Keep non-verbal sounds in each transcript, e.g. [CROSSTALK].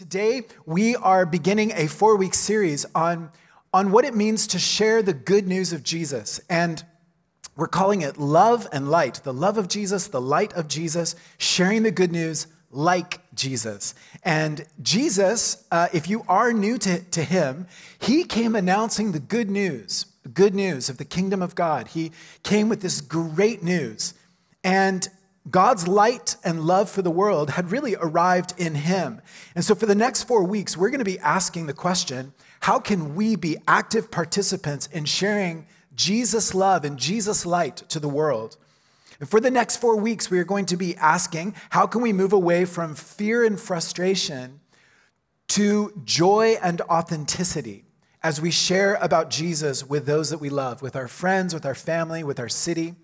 Today, we are beginning a four week series on, on what it means to share the good news of Jesus. And we're calling it Love and Light the love of Jesus, the light of Jesus, sharing the good news like Jesus. And Jesus, uh, if you are new to, to him, he came announcing the good news, good news of the kingdom of God. He came with this great news. And God's light and love for the world had really arrived in him. And so, for the next four weeks, we're going to be asking the question how can we be active participants in sharing Jesus' love and Jesus' light to the world? And for the next four weeks, we are going to be asking how can we move away from fear and frustration to joy and authenticity as we share about Jesus with those that we love, with our friends, with our family, with our city.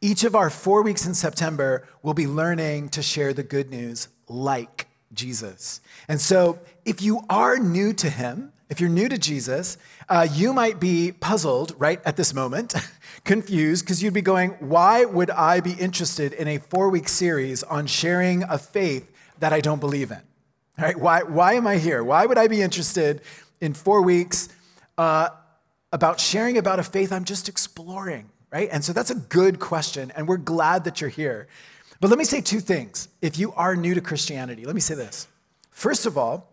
Each of our four weeks in September, we'll be learning to share the good news like Jesus. And so, if you are new to Him, if you're new to Jesus, uh, you might be puzzled right at this moment, [LAUGHS] confused, because you'd be going, Why would I be interested in a four week series on sharing a faith that I don't believe in? Right? Why, why am I here? Why would I be interested in four weeks uh, about sharing about a faith I'm just exploring? Right? And so that's a good question, and we're glad that you're here. But let me say two things. If you are new to Christianity, let me say this. First of all,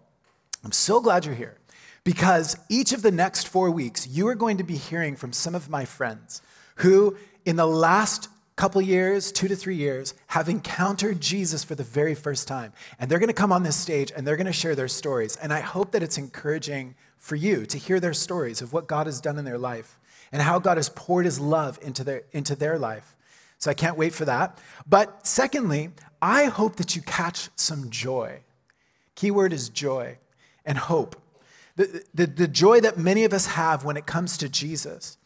I'm so glad you're here because each of the next four weeks, you are going to be hearing from some of my friends who, in the last couple years, two to three years, have encountered Jesus for the very first time. And they're going to come on this stage and they're going to share their stories. And I hope that it's encouraging for you to hear their stories of what God has done in their life and how God has poured his love into their, into their life. So I can't wait for that. But secondly, I hope that you catch some joy. Keyword is joy and hope. The, the, the joy that many of us have when it comes to Jesus.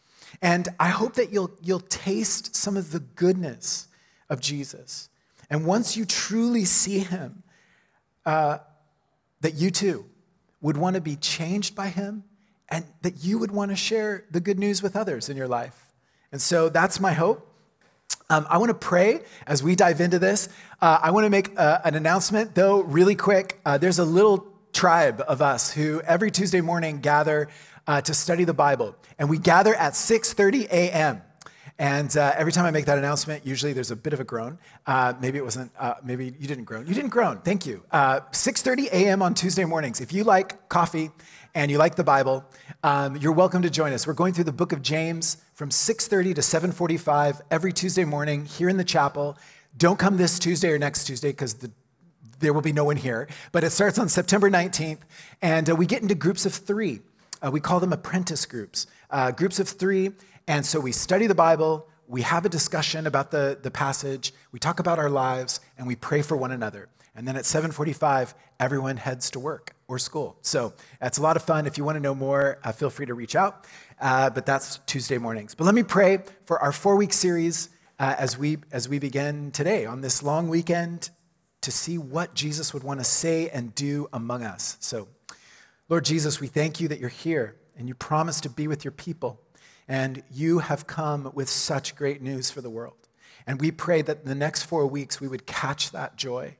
And I hope that you'll, you'll taste some of the goodness of Jesus. And once you truly see him, uh, that you too would want to be changed by him and that you would want to share the good news with others in your life. And so that's my hope. Um, I want to pray as we dive into this. Uh, I want to make uh, an announcement, though, really quick. Uh, there's a little tribe of us who every Tuesday morning gather uh, to study the Bible, and we gather at 6:30 a.m. And uh, every time I make that announcement, usually there's a bit of a groan. Uh, maybe it wasn't. Uh, maybe you didn't groan. You didn't groan. Thank you. 6:30 a.m. on Tuesday mornings. If you like coffee and you like the Bible, um, you're welcome to join us. We're going through the book of James from 6:30 to 7:45 every Tuesday morning here in the chapel. Don't come this Tuesday or next Tuesday because the there will be no one here. But it starts on September 19th, and uh, we get into groups of three. Uh, we call them apprentice groups, uh, groups of three. And so we study the Bible, we have a discussion about the, the passage, we talk about our lives, and we pray for one another. And then at 7:45, everyone heads to work or school. So that's a lot of fun. If you want to know more, uh, feel free to reach out. Uh, but that's Tuesday mornings. But let me pray for our four-week series uh, as we as we begin today on this long weekend to see what Jesus would want to say and do among us. So, Lord Jesus, we thank you that you're here and you promise to be with your people, and you have come with such great news for the world. And we pray that in the next four weeks we would catch that joy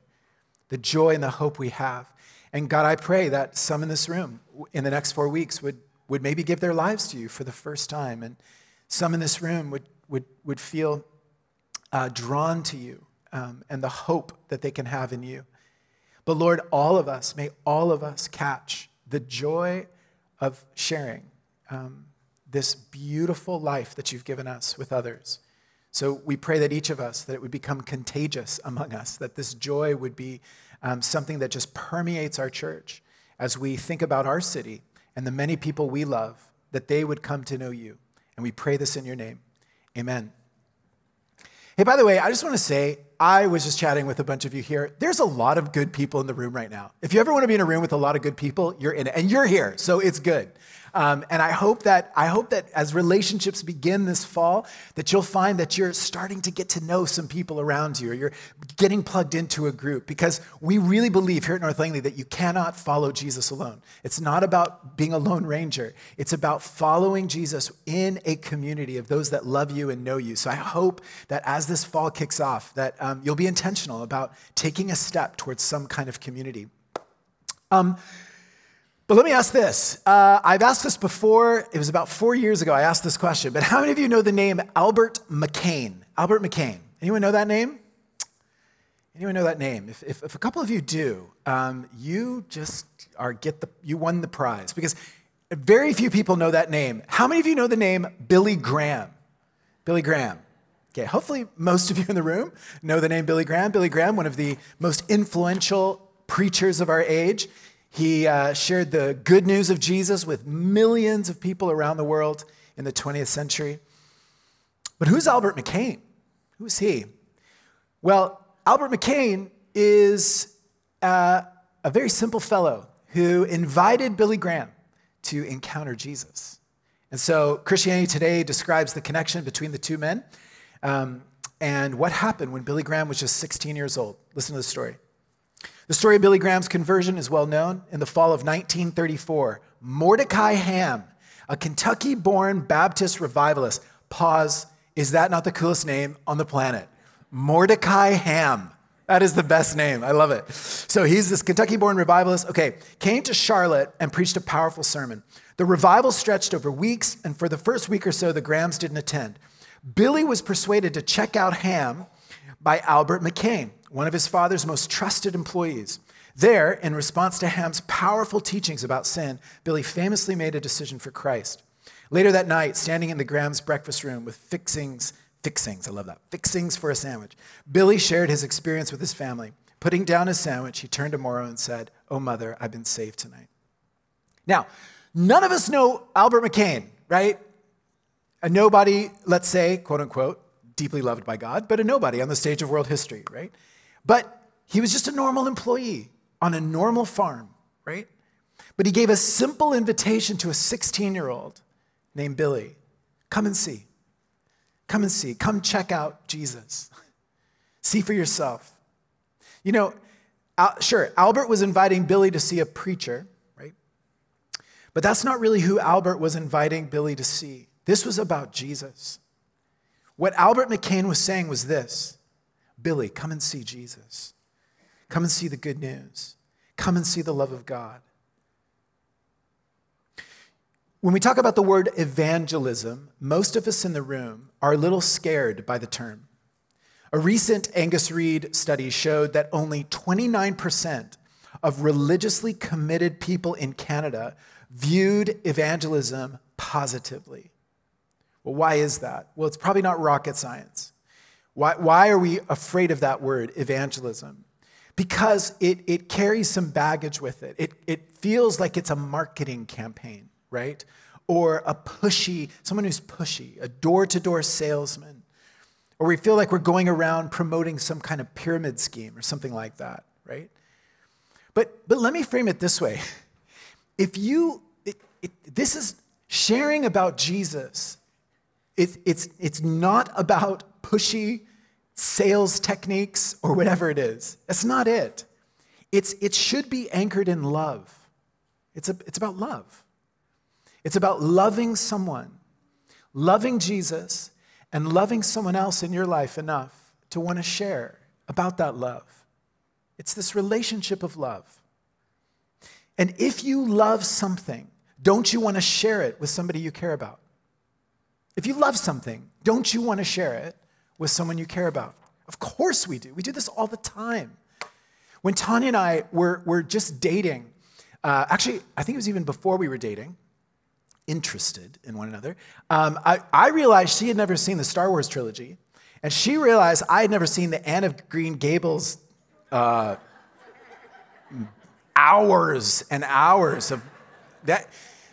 the joy and the hope we have. And God, I pray that some in this room in the next four weeks would, would maybe give their lives to you for the first time. And some in this room would, would, would feel uh, drawn to you um, and the hope that they can have in you. But Lord, all of us, may all of us catch the joy of sharing um, this beautiful life that you've given us with others. So we pray that each of us, that it would become contagious among us, that this joy would be um, something that just permeates our church as we think about our city and the many people we love, that they would come to know you. And we pray this in your name. Amen. Hey, by the way, I just want to say, I was just chatting with a bunch of you here. There's a lot of good people in the room right now. If you ever want to be in a room with a lot of good people, you're in it. And you're here, so it's good. Um, and I hope that I hope that as relationships begin this fall, that you'll find that you're starting to get to know some people around you, or you're getting plugged into a group. Because we really believe here at North Langley that you cannot follow Jesus alone. It's not about being a lone ranger. It's about following Jesus in a community of those that love you and know you. So I hope that as this fall kicks off, that um, you'll be intentional about taking a step towards some kind of community. Um, but let me ask this. Uh, I've asked this before. It was about four years ago I asked this question. But how many of you know the name Albert McMakin? Albert McMakin. Anyone know that name? Anyone know that name? If, if, if a couple of you do, um, you just are get the you won the prize because very few people know that name. How many of you know the name Billy Graham? Billy Graham. Okay, hopefully most of you in the room know the name Billy Graham. Billy Graham, one of the most influential preachers of our age. He uh, shared the good news of Jesus with millions of people around the world in the 20th century. But who's Albert McMakin? Who's he? Well, Albert McMakin is uh, a very simple fellow who invited Billy Graham to encounter Jesus. And so Christianity Today describes the connection between the two men um, and what happened when Billy Graham was just 16 years old. Listen to the story. The story of Billy Graham's conversion is well known. In the fall of 1934, Mordecai Ham, a Kentucky born Baptist revivalist, pause, is that not the coolest name on the planet? Mordecai Ham. That is the best name. I love it. So he's this Kentucky born revivalist. Okay, came to Charlotte and preached a powerful sermon. The revival stretched over weeks, and for the first week or so, the Grahams didn't attend. Billy was persuaded to check out Ham by Albert McMakin one of his father's most trusted employees. There, in response to Ham's powerful teachings about sin, Billy famously made a decision for Christ. Later that night, standing in the Graham's breakfast room with fixings, fixings, I love that, fixings for a sandwich, Billy shared his experience with his family. Putting down his sandwich, he turned to Morrow and said, Oh, mother, I've been saved tonight. Now, none of us know Albert McMakin, right? A nobody, let's say, quote unquote, deeply loved by God, but a nobody on the stage of world history, right? But he was just a normal employee on a normal farm, right? But he gave a simple invitation to a 16 year old named Billy come and see. Come and see. Come check out Jesus. see for yourself. You know, sure, Albert was inviting Billy to see a preacher, right? But that's not really who Albert was inviting Billy to see. This was about Jesus. What Albert McMakin was saying was this Billy, come and see Jesus. Come and see the good news. Come and see the love of God. When we talk about the word evangelism, most of us in the room are a little scared by the term. A recent Angus Reid study showed that only 29% of religiously committed people in Canada viewed evangelism positively. Well, why is that? Well, it's probably not rocket science. Why, why are we afraid of that word, evangelism? Because it, it carries some baggage with it. it. It feels like it's a marketing campaign, right? Or a pushy, someone who's pushy, a door to door salesman. Or we feel like we're going around promoting some kind of pyramid scheme or something like that, right? But, but let me frame it this way. [LAUGHS] If you, it, it, this is sharing about Jesus, it, it's, it's not about pushy sales techniques or whatever it is. That's not it. It's, it should be anchored in love. It's, a, it's about love. It's about loving someone, loving Jesus, and loving someone else in your life enough to want to share about that love. It's this relationship of love. And if you love something, don't you want to share it with somebody you care about? If you love something, don't you want to share it with someone you care about? Of course we do. We do this all the time. When Tanya and I were, were just dating, uh, actually, I think it was even before we were dating, interested in one another, um, I, I realized she had never seen the Star Wars trilogy, and she realized I had never seen the Anne of Green Gables uh, hours and hours of that.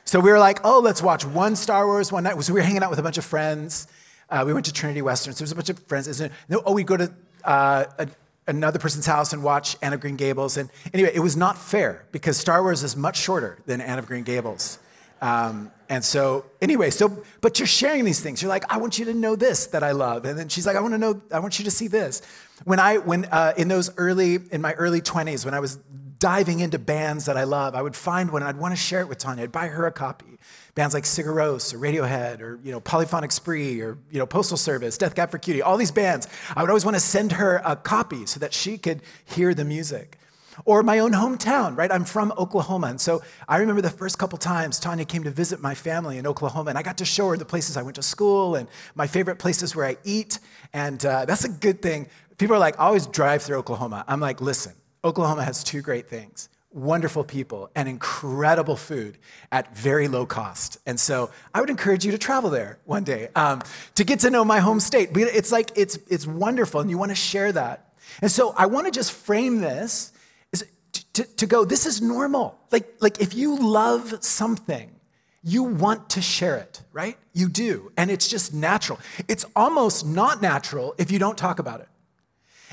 So we were like, oh, let's watch one Star Wars one night. So we were hanging out with a bunch of friends. Uh, we went to Trinity Western, so there was a bunch of friends. And, oh, we go to uh, a, another person's house and watch Anne of Green Gables. And anyway, it was not fair because Star Wars is much shorter than Anne of Green Gables. Um, and so, anyway, so but you're sharing these things. You're like, I want you to know this that I love, and then she's like, I want to know, I want you to see this. When I, when uh, in those early, in my early 20s, when I was diving into bands that I love, I would find one and I'd want to share it with Tanya. I'd buy her a copy bands like Sigur Rós or Radiohead or you know Polyphonic Spree or you know Postal Service, Death Cab for Cutie, all these bands. I would always want to send her a copy so that she could hear the music. Or my own hometown, right? I'm from Oklahoma. And so I remember the first couple times Tanya came to visit my family in Oklahoma, and I got to show her the places I went to school and my favorite places where I eat. And uh, that's a good thing. People are like, I always drive through Oklahoma. I'm like, listen, Oklahoma has two great things wonderful people and incredible food at very low cost. And so I would encourage you to travel there one day um, to get to know my home state. It's like, it's, it's wonderful, and you want to share that. And so I want to just frame this to, to go, this is normal. Like, like if you love something, you want to share it, right? You do. And it's just natural. It's almost not natural if you don't talk about it.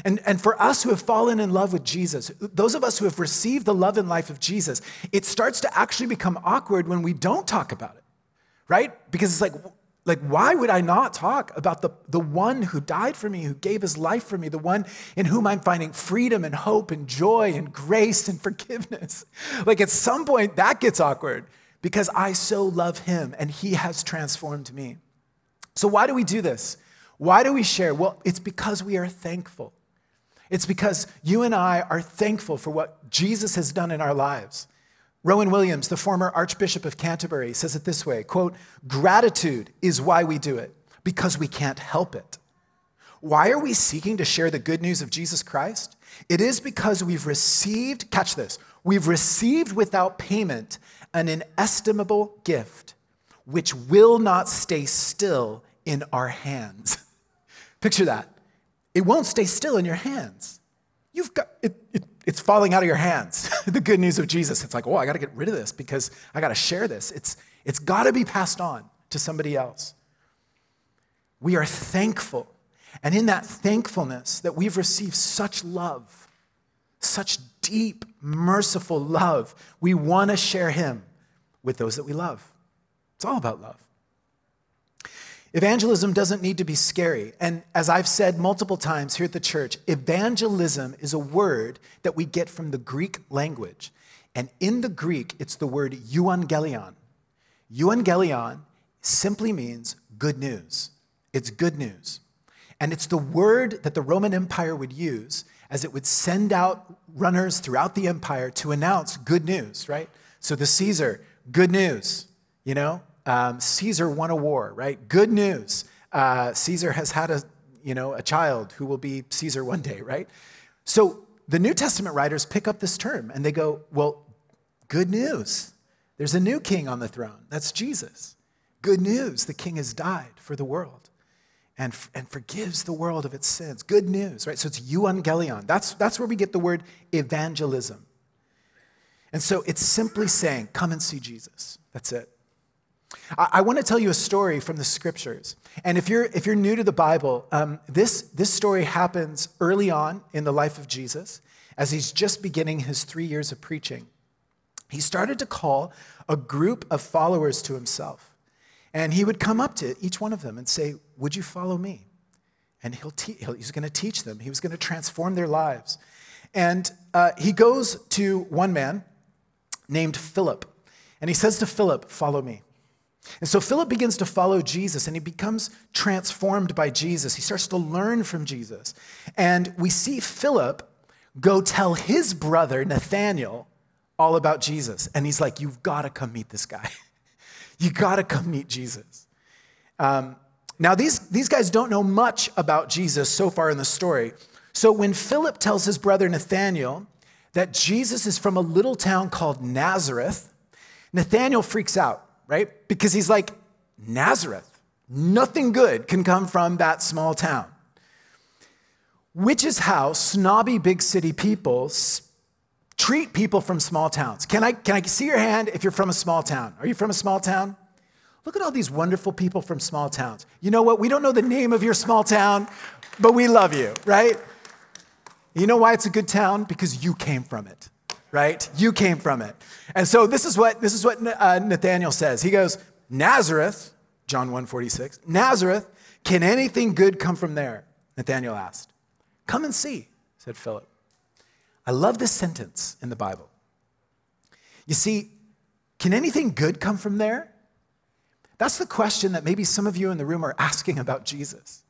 And, and for us who have fallen in love with Jesus, those of us who have received the love and life of Jesus, it starts to actually become awkward when we don't talk about it, right? Because it's like, like why would I not talk about the, the one who died for me, who gave his life for me, the one in whom I'm finding freedom and hope and joy and grace and [LAUGHS] forgiveness? Like at some point, that gets awkward because I so love him and he has transformed me. So, why do we do this? Why do we share? Well, it's because we are thankful. It's because you and I are thankful for what Jesus has done in our lives. Rowan Williams, the former Archbishop of Canterbury, says it this way quote, gratitude is why we do it, because we can't help it. Why are we seeking to share the good news of Jesus Christ? It is because we've received, catch this, we've received without payment an inestimable gift, which will not stay still in our hands. [LAUGHS] Picture that. It won't stay still in your hands. You've got it, it it's falling out of your hands. [LAUGHS] the good news of Jesus. It's like, oh, I got to get rid of this because I got to share this. It's it's got to be passed on to somebody else. We are thankful. And in that thankfulness that we've received such love, such deep, merciful love, we want to share him with those that we love. It's all about love. Evangelism doesn't need to be scary. And as I've said multiple times here at the church, evangelism is a word that we get from the Greek language. And in the Greek, it's the word euangelion. Euangelion simply means good news. It's good news. And it's the word that the Roman Empire would use as it would send out runners throughout the empire to announce good news, right? So the Caesar, good news, you know? Um, Caesar won a war, right? Good news. Uh, Caesar has had a, you know, a child who will be Caesar one day, right? So the New Testament writers pick up this term and they go, well, good news. There's a new king on the throne. That's Jesus. Good news. The king has died for the world and, and forgives the world of its sins. Good news, right? So it's euangelion. That's, that's where we get the word evangelism. And so it's simply saying, come and see Jesus. That's it. I, want to tell you a story from the scriptures. And if you're, if you're new to the Bible, um, this, this story happens early on in the life of Jesus as he's just beginning his three years of preaching. He started to call a group of followers to himself. And he would come up to each one of them and say, Would you follow me? And he'll te- he's going to teach them, he was going to transform their lives. And uh, he goes to one man named Philip. And he says to Philip, Follow me. And so Philip begins to follow Jesus and he becomes transformed by Jesus. He starts to learn from Jesus. And we see Philip go tell his brother, Nathanael, all about Jesus. And he's like, You've got to come meet this guy. [LAUGHS] you got to come meet Jesus. Um, now, these, these guys don't know much about Jesus so far in the story. So when Philip tells his brother Nathanael that Jesus is from a little town called Nazareth, Nathanael freaks out right? Because he's like, Nazareth, nothing good can come from that small town. Which is how snobby big city people treat people from small towns. Can I, can I see your hand if you're from a small town? Are you from a small town? Look at all these wonderful people from small towns. You know what? We don't know the name of your small town, but we love you, right? You know why it's a good town? Because you came from it right? You came from it. And so this is what, this is what uh, Nathanael says. He goes, Nazareth, John 146, Nazareth, can anything good come from there? Nathanael asked. Come and see, said Philip. I love this sentence in the Bible. You see, can anything good come from there? That's the question that maybe some of you in the room are asking about Jesus.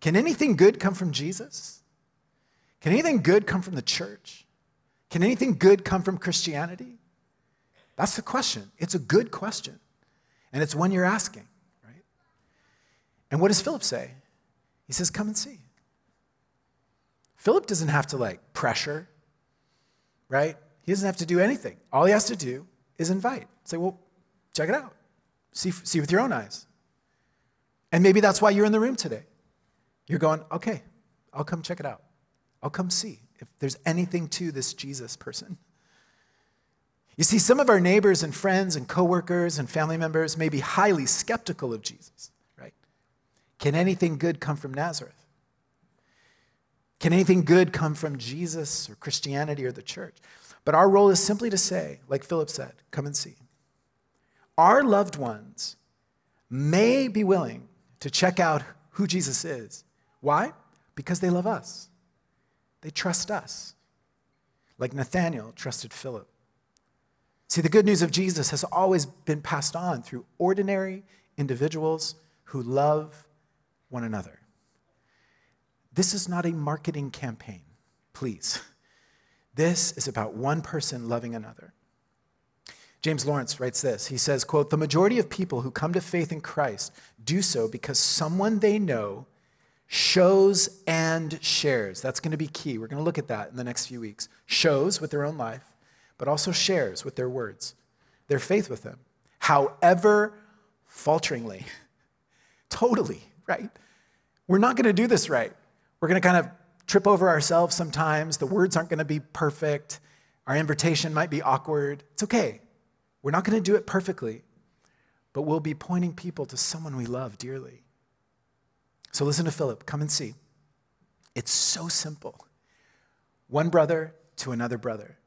Can anything good come from Jesus? Can anything good come from the church? Can anything good come from Christianity? That's the question. It's a good question. And it's one you're asking, right? And what does Philip say? He says, Come and see. Philip doesn't have to like pressure, right? He doesn't have to do anything. All he has to do is invite. Say, well, check it out. See, see with your own eyes. And maybe that's why you're in the room today. You're going, okay, I'll come check it out. I'll come see if there's anything to this Jesus person. You see, some of our neighbors and friends and coworkers and family members may be highly skeptical of Jesus, right? Can anything good come from Nazareth? Can anything good come from Jesus or Christianity or the church? But our role is simply to say, like Philip said, come and see. Our loved ones may be willing to check out who Jesus is. Why? Because they love us. They trust us, like Nathanael trusted Philip. See, the good news of Jesus has always been passed on through ordinary individuals who love one another. This is not a marketing campaign, please. This is about one person loving another. James Lawrence writes this. He says, quote, "The majority of people who come to faith in Christ do so because someone they know shows and shares. That's going to be key. We're going to look at that in the next few weeks. Shows with their own life, but also shares with their words, their faith with them, however falteringly. [LAUGHS] totally, right? We're not going to do this right. We're going to kind of trip over ourselves sometimes. The words aren't going to be perfect. Our invitation might be awkward. It's okay. We're not going to do it perfectly, but we'll be pointing people to someone we love dearly. So listen to Philip. Come and see. It's so simple. One brother to another brother.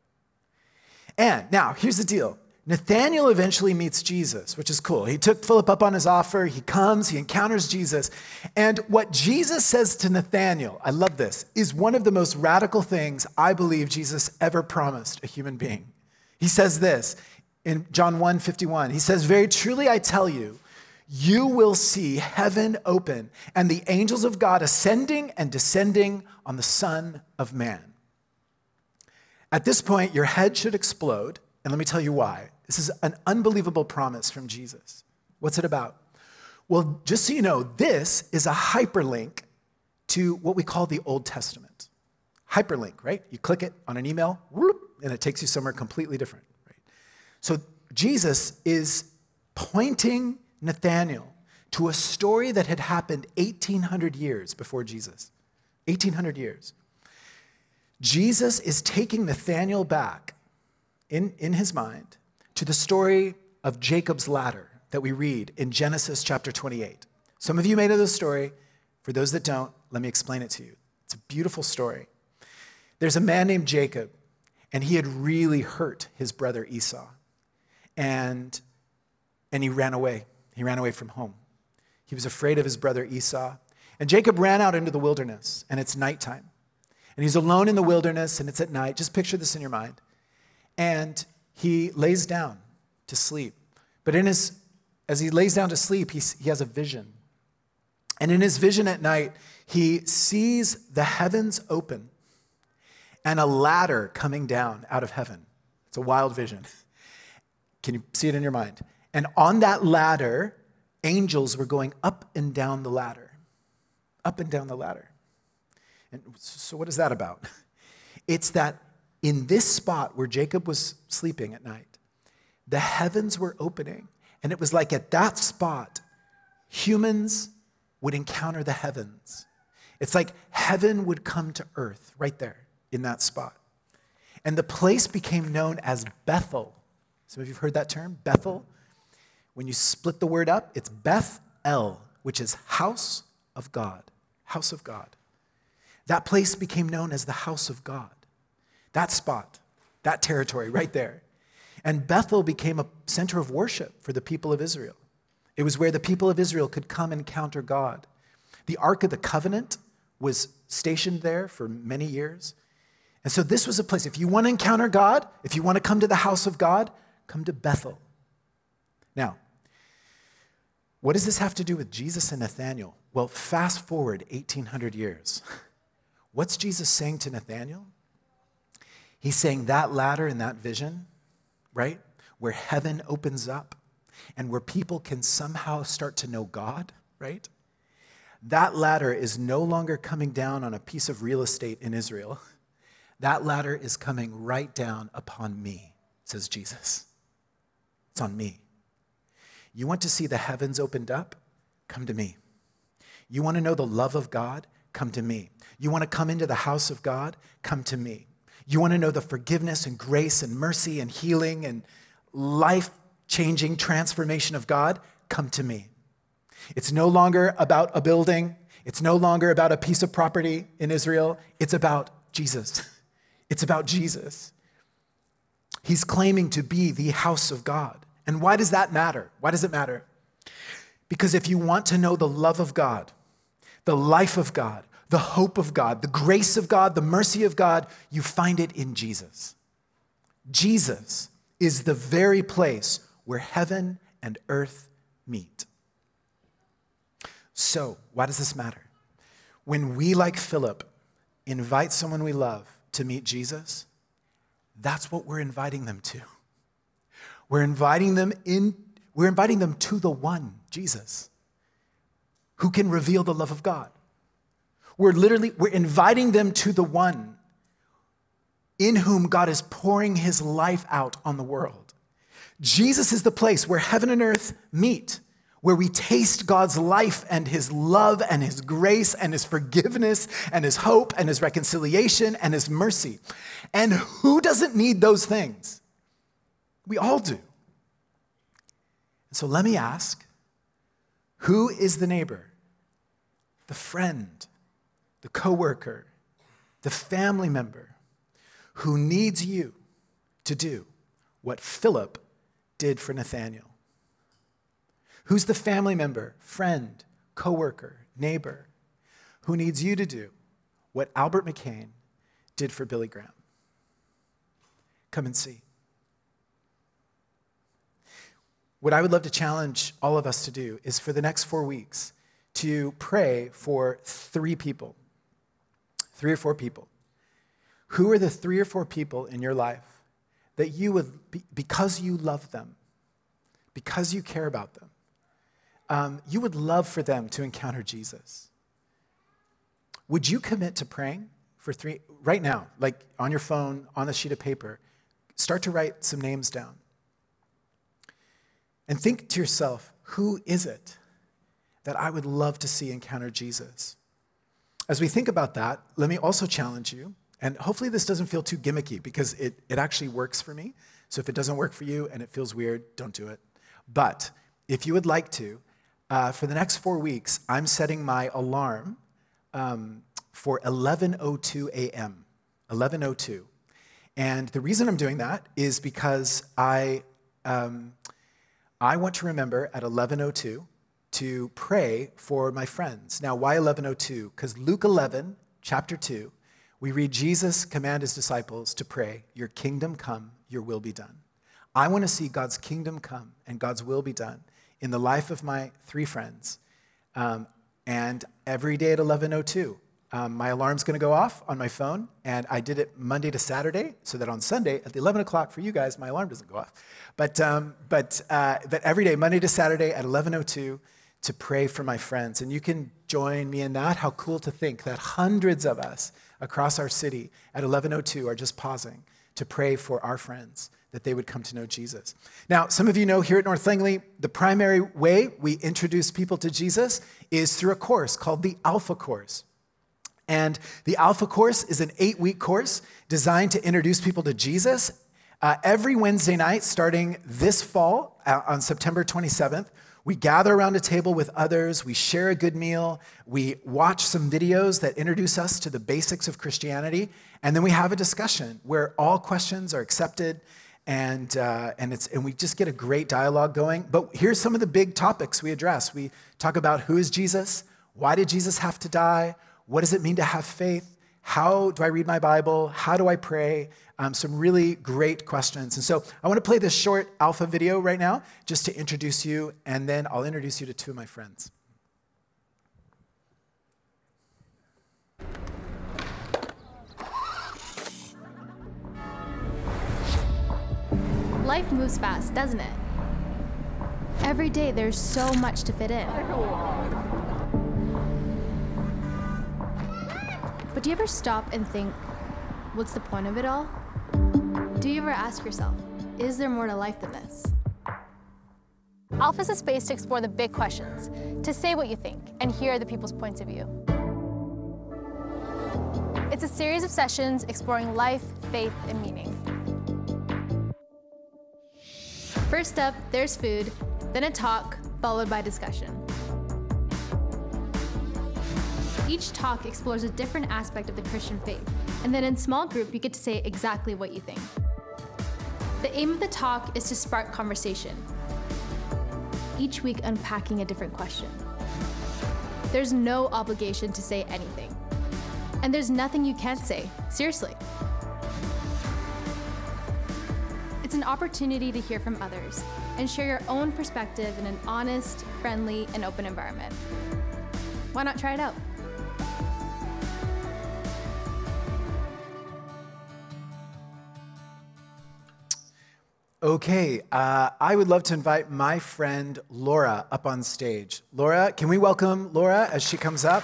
And now, here's the deal Nathanael eventually meets Jesus, which is cool. He took Philip up on his offer. He comes, he encounters Jesus. And what Jesus says to Nathanael, I love this, is one of the most radical things I believe Jesus ever promised a human being. He says this in John 1 51. He says, Very truly I tell you, you will see heaven open and the angels of God ascending and descending on the Son of Man. At this point, your head should explode, and let me tell you why. This is an unbelievable promise from Jesus. What's it about? Well, just so you know, this is a hyperlink to what we call the Old Testament. Hyperlink, right? You click it on an email, whoop, and it takes you somewhere completely different, right? So Jesus is pointing Nathanael to a story that had happened 1800 years before Jesus. 1800 years. Jesus is taking Nathanael back in, in his mind to the story of Jacob's ladder that we read in Genesis chapter 28. Some of you may know this story. For those that don't, let me explain it to you. It's a beautiful story. There's a man named Jacob, and he had really hurt his brother Esau. And, and he ran away. He ran away from home. He was afraid of his brother Esau. And Jacob ran out into the wilderness, and it's nighttime. And he's alone in the wilderness, and it's at night. Just picture this in your mind. And he lays down to sleep. But in his, as he lays down to sleep, he, he has a vision. And in his vision at night, he sees the heavens open and a ladder coming down out of heaven. It's a wild vision. Can you see it in your mind? And on that ladder, angels were going up and down the ladder. Up and down the ladder. And so, what is that about? [LAUGHS] It's that in this spot where Jacob was sleeping at night, the heavens were opening. And it was like at that spot, humans would encounter the heavens. It's like heaven would come to earth right there in that spot. And the place became known as Bethel. Some of you have heard that term, Bethel. When you split the word up, it's Beth El, which is house of God. House of God. That place became known as the house of God. That spot, that territory right there. And Bethel became a center of worship for the people of Israel. It was where the people of Israel could come and encounter God. The Ark of the Covenant was stationed there for many years. And so this was a place, if you want to encounter God, if you want to come to the house of God, come to Bethel. Now, what does this have to do with Jesus and Nathanael? Well, fast forward 1800 years. [LAUGHS] What's Jesus saying to Nathanael? He's saying that ladder and that vision, right, where heaven opens up and where people can somehow start to know God, right? That ladder is no longer coming down on a piece of real estate in Israel. [LAUGHS] That ladder is coming right down upon me, says Jesus. It's on me. You want to see the heavens opened up? Come to me. You want to know the love of God? Come to me. You want to come into the house of God? Come to me. You want to know the forgiveness and grace and mercy and healing and life changing transformation of God? Come to me. It's no longer about a building, it's no longer about a piece of property in Israel. It's about Jesus. [LAUGHS] It's about Jesus. He's claiming to be the house of God. And why does that matter? Why does it matter? Because if you want to know the love of God, the life of God, the hope of God, the grace of God, the mercy of God, you find it in Jesus. Jesus is the very place where heaven and earth meet. So, why does this matter? When we, like Philip, invite someone we love to meet Jesus, that's what we're inviting them to. We're inviting them in, we're inviting them to the one, Jesus, who can reveal the love of God. We're literally, we're inviting them to the one in whom God is pouring his life out on the world. Jesus is the place where heaven and earth meet, where we taste God's life and his love and his grace and his forgiveness and his hope and his reconciliation and his mercy. And who doesn't need those things? We all do. So let me ask who is the neighbor, the friend, the coworker, the family member who needs you to do what Philip did for Nathanael? Who's the family member, friend, coworker, neighbor who needs you to do what Albert McMakin did for Billy Graham? Come and see. What I would love to challenge all of us to do is for the next four weeks to pray for three people three or four people. Who are the three or four people in your life that you would, because you love them, because you care about them, um, you would love for them to encounter Jesus? Would you commit to praying for three, right now, like on your phone, on a sheet of paper? Start to write some names down. And think to yourself, who is it that I would love to see encounter Jesus? As we think about that, let me also challenge you, and hopefully this doesn't feel too gimmicky because it, it actually works for me. So if it doesn't work for you and it feels weird, don't do it. But if you would like to, uh, for the next four weeks, I'm setting my alarm um, for 11:02 a.m. 11:02, and the reason I'm doing that is because I um, I want to remember at 11:02 to pray for my friends. Now, why 1102? Because Luke 11, chapter 2, we read Jesus command his disciples to pray, Your kingdom come, your will be done. I want to see God's kingdom come and God's will be done in the life of my three friends. Um, and every day at 1102, um, my alarm's going to go off on my phone, and I did it Monday to Saturday, so that on Sunday at the 11 o'clock for you guys, my alarm doesn't go off. But um, but uh, but every day, Monday to Saturday at 11:02, to pray for my friends. And you can join me in that. How cool to think that hundreds of us across our city at 1102 are just pausing to pray for our friends that they would come to know Jesus. Now, some of you know here at North Langley, the primary way we introduce people to Jesus is through a course called the Alpha Course. And the Alpha Course is an eight week course designed to introduce people to Jesus. Uh, every Wednesday night, starting this fall uh, on September 27th, we gather around a table with others, we share a good meal, we watch some videos that introduce us to the basics of Christianity, and then we have a discussion where all questions are accepted and, uh, and, it's, and we just get a great dialogue going. But here's some of the big topics we address. We talk about who is Jesus? Why did Jesus have to die? What does it mean to have faith? How do I read my Bible? How do I pray? Um, some really great questions. And so I want to play this short alpha video right now just to introduce you, and then I'll introduce you to two of my friends. Life moves fast, doesn't it? Every day there's so much to fit in. But do you ever stop and think, what's the point of it all? Do you ever ask yourself, is there more to life than this? Alpha is a space to explore the big questions, to say what you think, and hear the people's points of view. It's a series of sessions exploring life, faith, and meaning. First up, there's food, then a talk, followed by discussion. Each talk explores a different aspect of the Christian faith, and then in small group, you get to say exactly what you think. The aim of the talk is to spark conversation, each week unpacking a different question. There's no obligation to say anything. And there's nothing you can't say, seriously. It's an opportunity to hear from others and share your own perspective in an honest, friendly, and open environment. Why not try it out? Okay, uh, I would love to invite my friend Laura up on stage. Laura, can we welcome Laura as she comes up?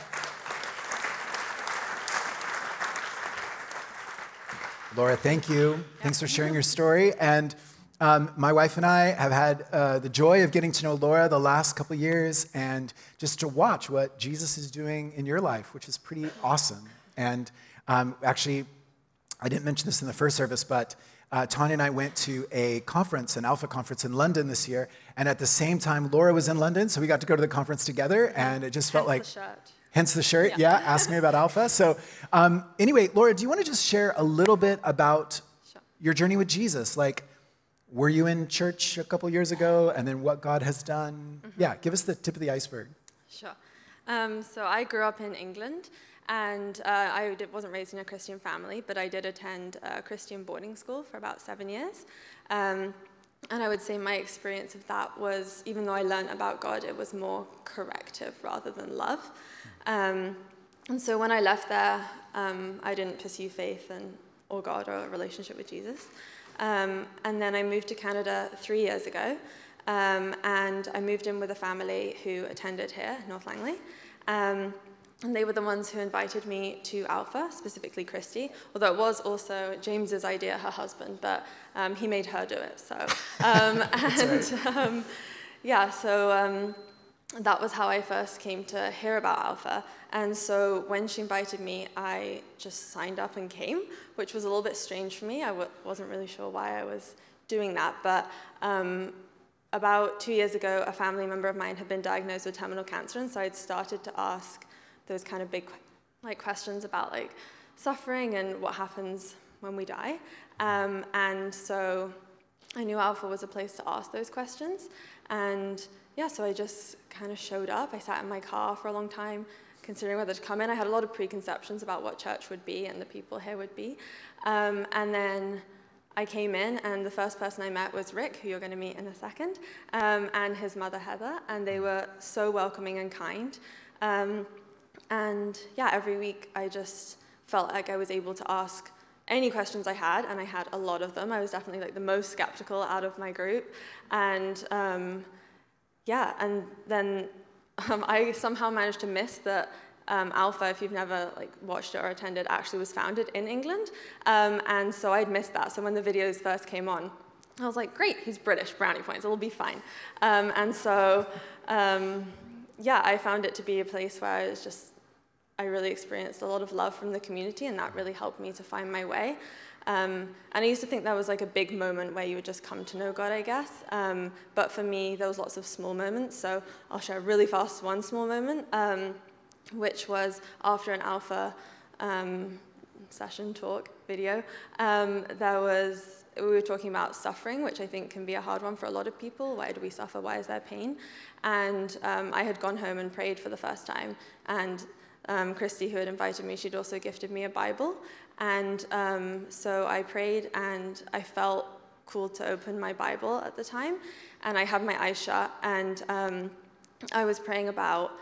Laura, thank you. Thanks for sharing your story. And um, my wife and I have had uh, the joy of getting to know Laura the last couple years and just to watch what Jesus is doing in your life, which is pretty awesome. And um, actually, I didn't mention this in the first service, but uh, Tanya and I went to a conference, an Alpha conference in London this year, and at the same time, Laura was in London, so we got to go to the conference together, and it just felt like. Hence the shirt, yeah. yeah ask me about Alpha. So, um, anyway, Laura, do you want to just share a little bit about sure. your journey with Jesus? Like, were you in church a couple years ago, and then what God has done? Mm-hmm. Yeah, give us the tip of the iceberg. Sure. Um, so, I grew up in England, and uh, I wasn't raised in a Christian family, but I did attend a Christian boarding school for about seven years. Um, and I would say my experience of that was, even though I learned about God, it was more corrective rather than love. Um, and so when I left there, um, I didn't pursue faith and, or God or a relationship with Jesus. Um, and then I moved to Canada three years ago. Um, and I moved in with a family who attended here, North Langley. And they were the ones who invited me to Alpha, specifically Christy, although it was also James's idea, her husband, but um, he made her do it. So, [LAUGHS] um, and right. um, yeah, so um, that was how I first came to hear about Alpha. And so when she invited me, I just signed up and came, which was a little bit strange for me. I w- wasn't really sure why I was doing that, but um, about two years ago, a family member of mine had been diagnosed with terminal cancer, and so I'd started to ask those kind of big like questions about like suffering and what happens when we die. Um, and so I knew Alpha was a place to ask those questions. And yeah, so I just kind of showed up. I sat in my car for a long time considering whether to come in. I had a lot of preconceptions about what church would be and the people here would be. Um, and then I came in, and the first person I met was Rick, who you're going to meet in a second, um, and his mother Heather, and they were so welcoming and kind. Um, and yeah, every week I just felt like I was able to ask any questions I had, and I had a lot of them. I was definitely like the most skeptical out of my group. And um, yeah, and then [LAUGHS] um, I somehow managed to miss that um, Alpha, if you've never like watched it or attended, actually was founded in England. Um, and so I'd missed that. So when the videos first came on, I was like, great, he's British, brownie points, it'll be fine. Um, and so, um, yeah, I found it to be a place where I was just I really experienced a lot of love from the community, and that really helped me to find my way. Um, and I used to think that was like a big moment where you would just come to know God, I guess. Um, but for me, there was lots of small moments. So I'll share really fast one small moment, um, which was after an alpha um, session talk video. Um, there was we were talking about suffering, which I think can be a hard one for a lot of people. Why do we suffer? Why is there pain? And um, I had gone home and prayed for the first time, and um, Christy, who had invited me, she'd also gifted me a Bible. And um, so I prayed and I felt cool to open my Bible at the time. And I had my eyes shut and um, I was praying about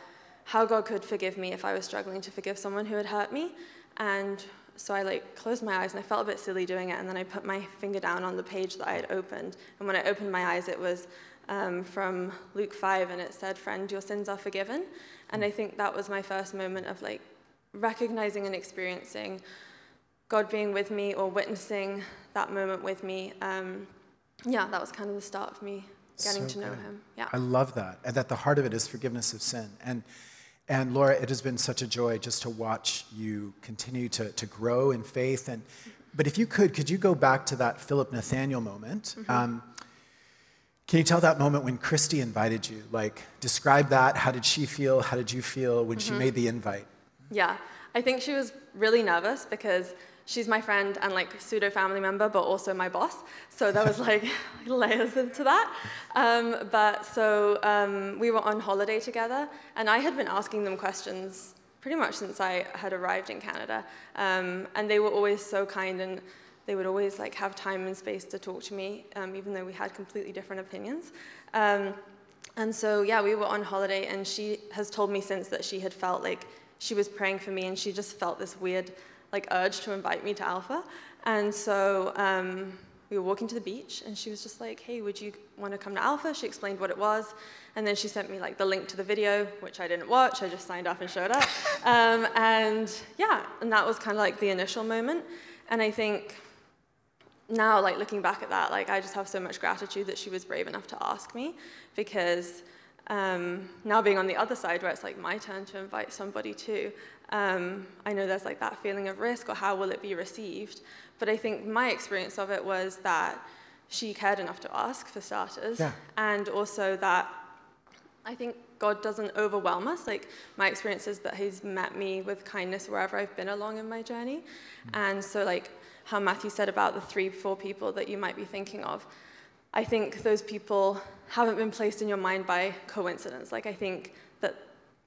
how God could forgive me if I was struggling to forgive someone who had hurt me. And so I like closed my eyes and I felt a bit silly doing it. And then I put my finger down on the page that I had opened. And when I opened my eyes, it was um, from Luke 5 and it said, Friend, your sins are forgiven. And I think that was my first moment of like recognizing and experiencing God being with me or witnessing that moment with me. Um, yeah, that was kind of the start of me getting So to know good. Him. Yeah. I love that. And that the heart of it is forgiveness of sin. And and Laura, it has been such a joy just to watch you continue to, to grow in faith. And but if you could, could you go back to that Philip Nathanael moment? Um, can you tell that moment when Christy invited you? Like, describe that. How did she feel? How did you feel when she made the invite? Yeah, I think she was really nervous because she's my friend and like pseudo family member, but also my boss. So there was like [LAUGHS] layers into that. Um, but so um, we were on holiday together, and I had been asking them questions pretty much since I had arrived in Canada, um, and they were always so kind and. They would always like have time and space to talk to me, um, even though we had completely different opinions. Um, and so, yeah, we were on holiday, and she has told me since that she had felt like she was praying for me, and she just felt this weird, like, urge to invite me to Alpha. And so um, we were walking to the beach, and she was just like, "Hey, would you want to come to Alpha?" She explained what it was, and then she sent me like the link to the video, which I didn't watch. I just signed up and showed up. [LAUGHS] Um, and yeah, and that was kind of like the initial moment. And I think now, like looking back at that, like I just have so much gratitude that she was brave enough to ask me, because um, now being on the other side, where it's like my turn to invite somebody too, um, I know there's like that feeling of risk or how will it be received. But I think my experience of it was that she cared enough to ask for starters, Yeah. and also that I think God doesn't overwhelm us. Like my experience is that He's met me with kindness wherever I've been along in my journey, and so like how Matthew said about the three, four people that you might be thinking of, I think those people haven't been placed in your mind by coincidence. Like I think that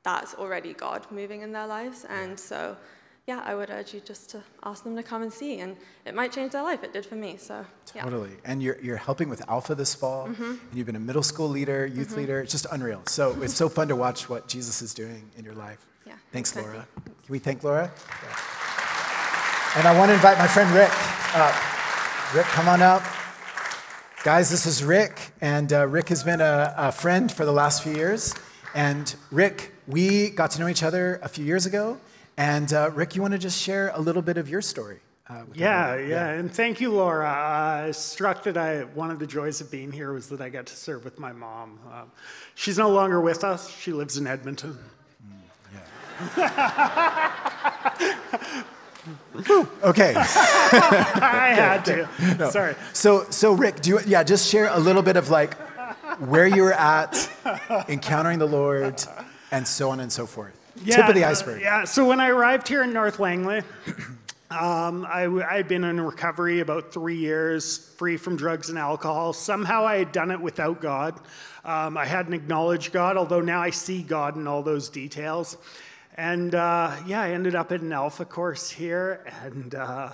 that's already God moving in their lives, and so. Yeah, I would urge you just to ask them to come and see, and it might change their life. It did for me, so yeah. Totally. And you're, you're helping with Alpha this fall, and you've been a middle school leader, youth leader. It's just unreal. So it's so fun to watch what Jesus is doing in your life. Yeah, Thanks, thanks, Laura. Can we thank Laura? And I want to invite my friend Rick up. Rick, come on up. Guys, this is Rick, and uh, Rick has been a, a friend for the last few years. And Rick, we got to know each other a few years ago. And uh, Rick, you want to just share a little bit of your story? Uh, with Yeah, yeah, and thank you, Laura. I Uh, struck that I one of the joys of being here was that I got to serve with my mom. Um, she's no longer with us. She lives in Edmonton. Yeah. [LAUGHS] Okay. [LAUGHS] I had to. Sorry. So, so Rick, do you, yeah, just share a little bit of like where you were at, encountering the Lord, and so on and so forth. Tip of the uh, iceberg. yeah. So when I arrived here in North Langley, [CLEARS THROAT] um, I, w- I'd been in recovery about three years, free from drugs and alcohol. Somehow I had done it without God. Um, I hadn't acknowledged God, although now I see God in all those details. And uh, yeah, I ended up at an Alpha course here, and uh,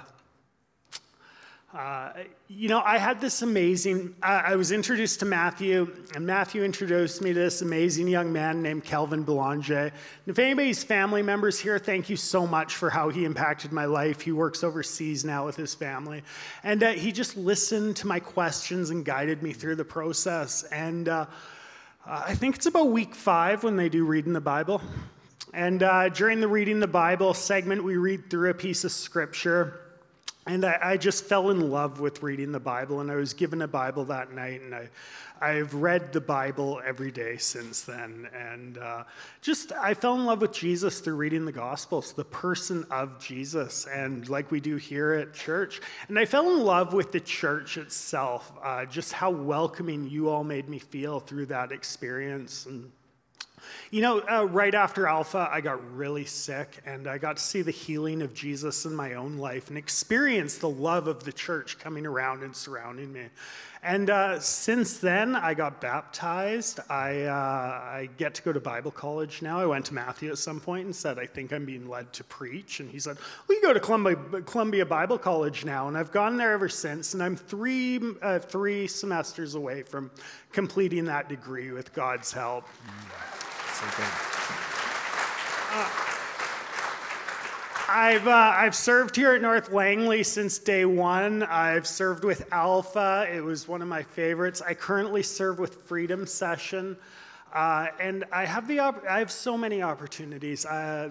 uh, you know, I had this amazing. I, I was introduced to Matthew, and Matthew introduced me to this amazing young man named Kelvin Belanger. And if anybody's family members here, thank you so much for how he impacted my life. He works overseas now with his family, and uh, he just listened to my questions and guided me through the process. And uh, I think it's about week five when they do reading the Bible. And uh, during the reading the Bible segment, we read through a piece of scripture. And I, I just fell in love with reading the Bible, and I was given a Bible that night, and I, I've read the Bible every day since then. And uh, just, I fell in love with Jesus through reading the Gospels, the person of Jesus, and like we do here at church. And I fell in love with the church itself, uh, just how welcoming you all made me feel through that experience. And you know, uh, right after Alpha, I got really sick and I got to see the healing of Jesus in my own life and experience the love of the church coming around and surrounding me. And uh, since then, I got baptized. I, uh, I get to go to Bible college now. I went to Matthew at some point and said, I think I'm being led to preach. And he said, Well, you go to Columbia, Columbia Bible College now. And I've gone there ever since. And I'm three, uh, three semesters away from completing that degree with God's help. So good. I've, uh, I've served here at North Langley since day one. I've served with Alpha. It was one of my favorites. I currently serve with Freedom Session. Uh, and I have, the op- I have so many opportunities. Uh,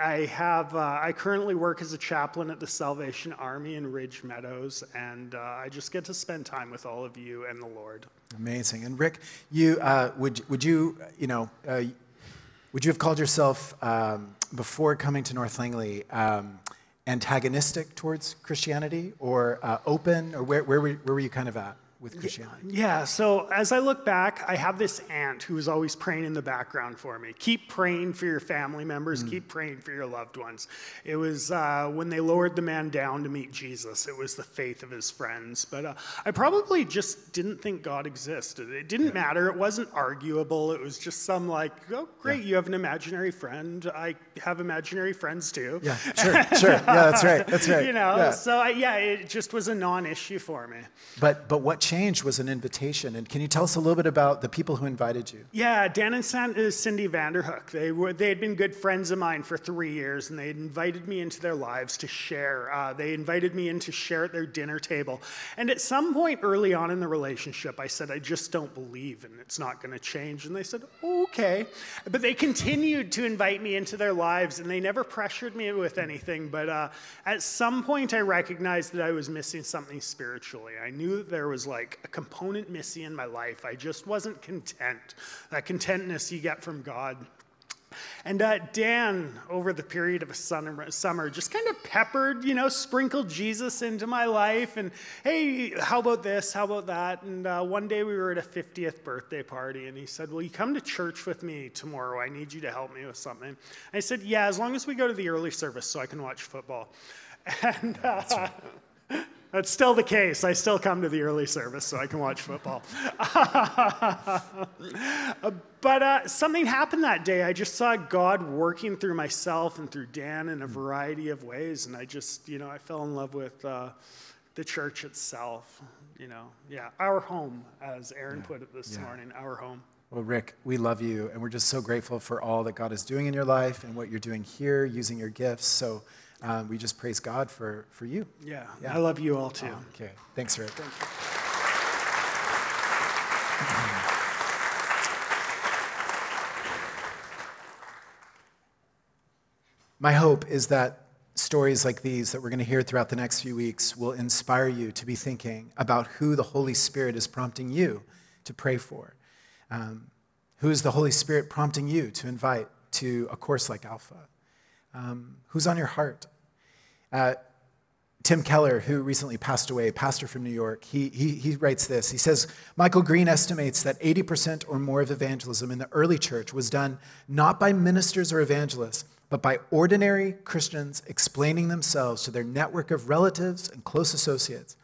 I have. Uh, I currently work as a chaplain at the Salvation Army in Ridge Meadows, and uh, I just get to spend time with all of you and the Lord. Amazing. And Rick, you uh, would would you you know uh, would you have called yourself um, before coming to North Langley um, antagonistic towards Christianity, or uh, open, or where where were, where were you kind of at? With Christianity? Yeah, so as I look back, I have this aunt who is always praying in the background for me. Keep praying for your family members, mm. keep praying for your loved ones. It was uh, when they lowered the man down to meet Jesus, it was the faith of his friends. But uh, I probably just didn't think God existed. It didn't yeah. matter, it wasn't arguable. It was just some like, oh, great, yeah. you have an imaginary friend. I have imaginary friends too. Yeah, sure, sure. Yeah, that's right. That's [LAUGHS] right. you know, yeah. so I, yeah, it just was a non issue for me. But, but what changed was an invitation. And can you tell us a little bit about the people who invited you? Yeah, Dan and uh, Cindy Vanderhook. They, were, they had been good friends of mine for three years, and they had invited me into their lives to share. Uh, they invited me in to share at their dinner table. And at some point early on in the relationship, I said, I just don't believe, and it's not going to change. And they said, okay. But they continued to invite me into their lives, and they never pressured me with anything. But uh, at some point, I recognized that I was missing something spiritually. I knew that there was like a component missing in my life. I just wasn't content. That contentness you get from God. And uh, Dan, over the period of a summer, just kind of peppered, you know, sprinkled Jesus into my life. And hey, how about this? How about that? And uh, one day we were at a 50th birthday party, and he said, Will you come to church with me tomorrow? I need you to help me with something. And I said, Yeah, as long as we go to the early service so I can watch football. [LAUGHS] And uh, that's still the case. I still come to the early service so I can watch football. [LAUGHS] but uh, something happened that day. I just saw God working through myself and through Dan in a variety of ways. And I just, you know, I fell in love with uh, the church itself. You know, yeah, our home, as Aaron yeah. put it this yeah. morning, our home. Well, Rick, we love you, and we're just so grateful for all that God is doing in your life and what you're doing here, using your gifts. So, um, we just praise God for, for you. Yeah, yeah. I love you all too. Oh, okay. Thanks, Rick. Thank [CLEARS THROAT] My hope is that stories like these that we're going to hear throughout the next few weeks will inspire you to be thinking about who the Holy Spirit is prompting you to pray for. Um, who is the Holy Spirit prompting you to invite to a course like Alpha? Um, who's on your heart? Uh, Tim Keller, who recently passed away, pastor from New York, he, he, he writes this. He says, Michael Green estimates that 80% or more of evangelism in the early church was done not by ministers or evangelists, but by ordinary Christians explaining themselves to their network of relatives and close associates.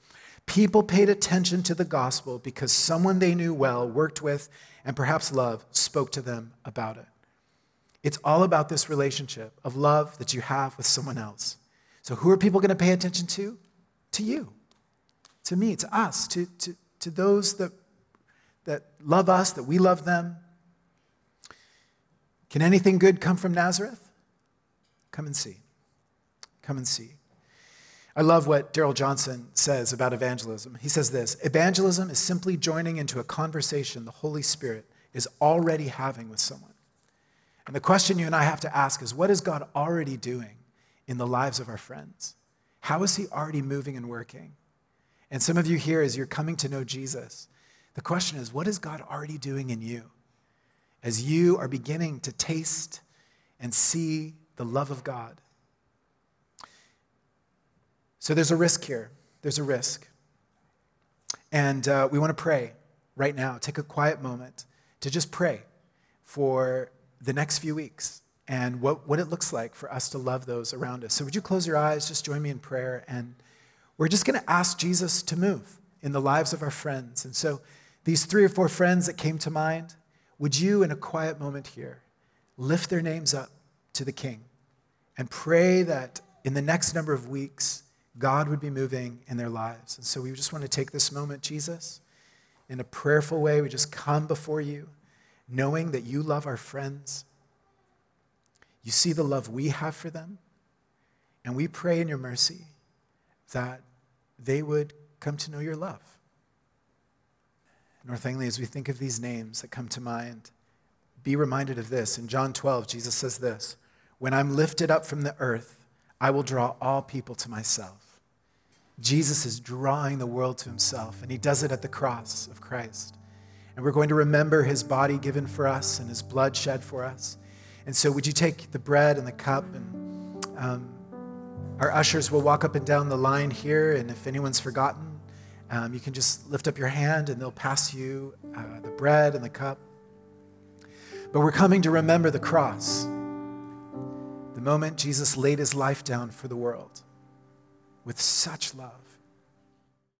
People paid attention to the gospel because someone they knew well, worked with, and perhaps loved spoke to them about it. It's all about this relationship of love that you have with someone else. So, who are people going to pay attention to? To you, to me, to us, to, to, to those that, that love us, that we love them. Can anything good come from Nazareth? Come and see. Come and see. I love what Darrell Johnson says about evangelism. He says this Evangelism is simply joining into a conversation the Holy Spirit is already having with someone. And the question you and I have to ask is what is God already doing in the lives of our friends? How is He already moving and working? And some of you here, as you're coming to know Jesus, the question is what is God already doing in you? As you are beginning to taste and see the love of God. So there's a risk here. There's a risk. And uh, we want to pray right now. Take a quiet moment to just pray for the next few weeks and what, what it looks like for us to love those around us. So, would you close your eyes? Just join me in prayer. And we're just going to ask Jesus to move in the lives of our friends. And so, these three or four friends that came to mind, would you, in a quiet moment here, lift their names up to the King and pray that in the next number of weeks, God would be moving in their lives. And so, we just want to take this moment, Jesus, in a prayerful way. We just come before you, knowing that you love our friends you see the love we have for them, And we pray in your mercy that they would come to know your love. North Langley, as we think of these names that come to mind, be reminded of this. In John 12, Jesus says this When I'm lifted up from the earth, I will draw all people to myself. Jesus is drawing the world to himself, and he does it at the cross of Christ. And we're going to remember his body given for us and his blood shed for us. And so, would you take the bread and the cup? And um, our ushers will walk up and down the line here. And if anyone's forgotten, um, you can just lift up your hand and they'll pass you uh, the bread and the cup. But we're coming to remember the cross, the moment Jesus laid his life down for the world with such love.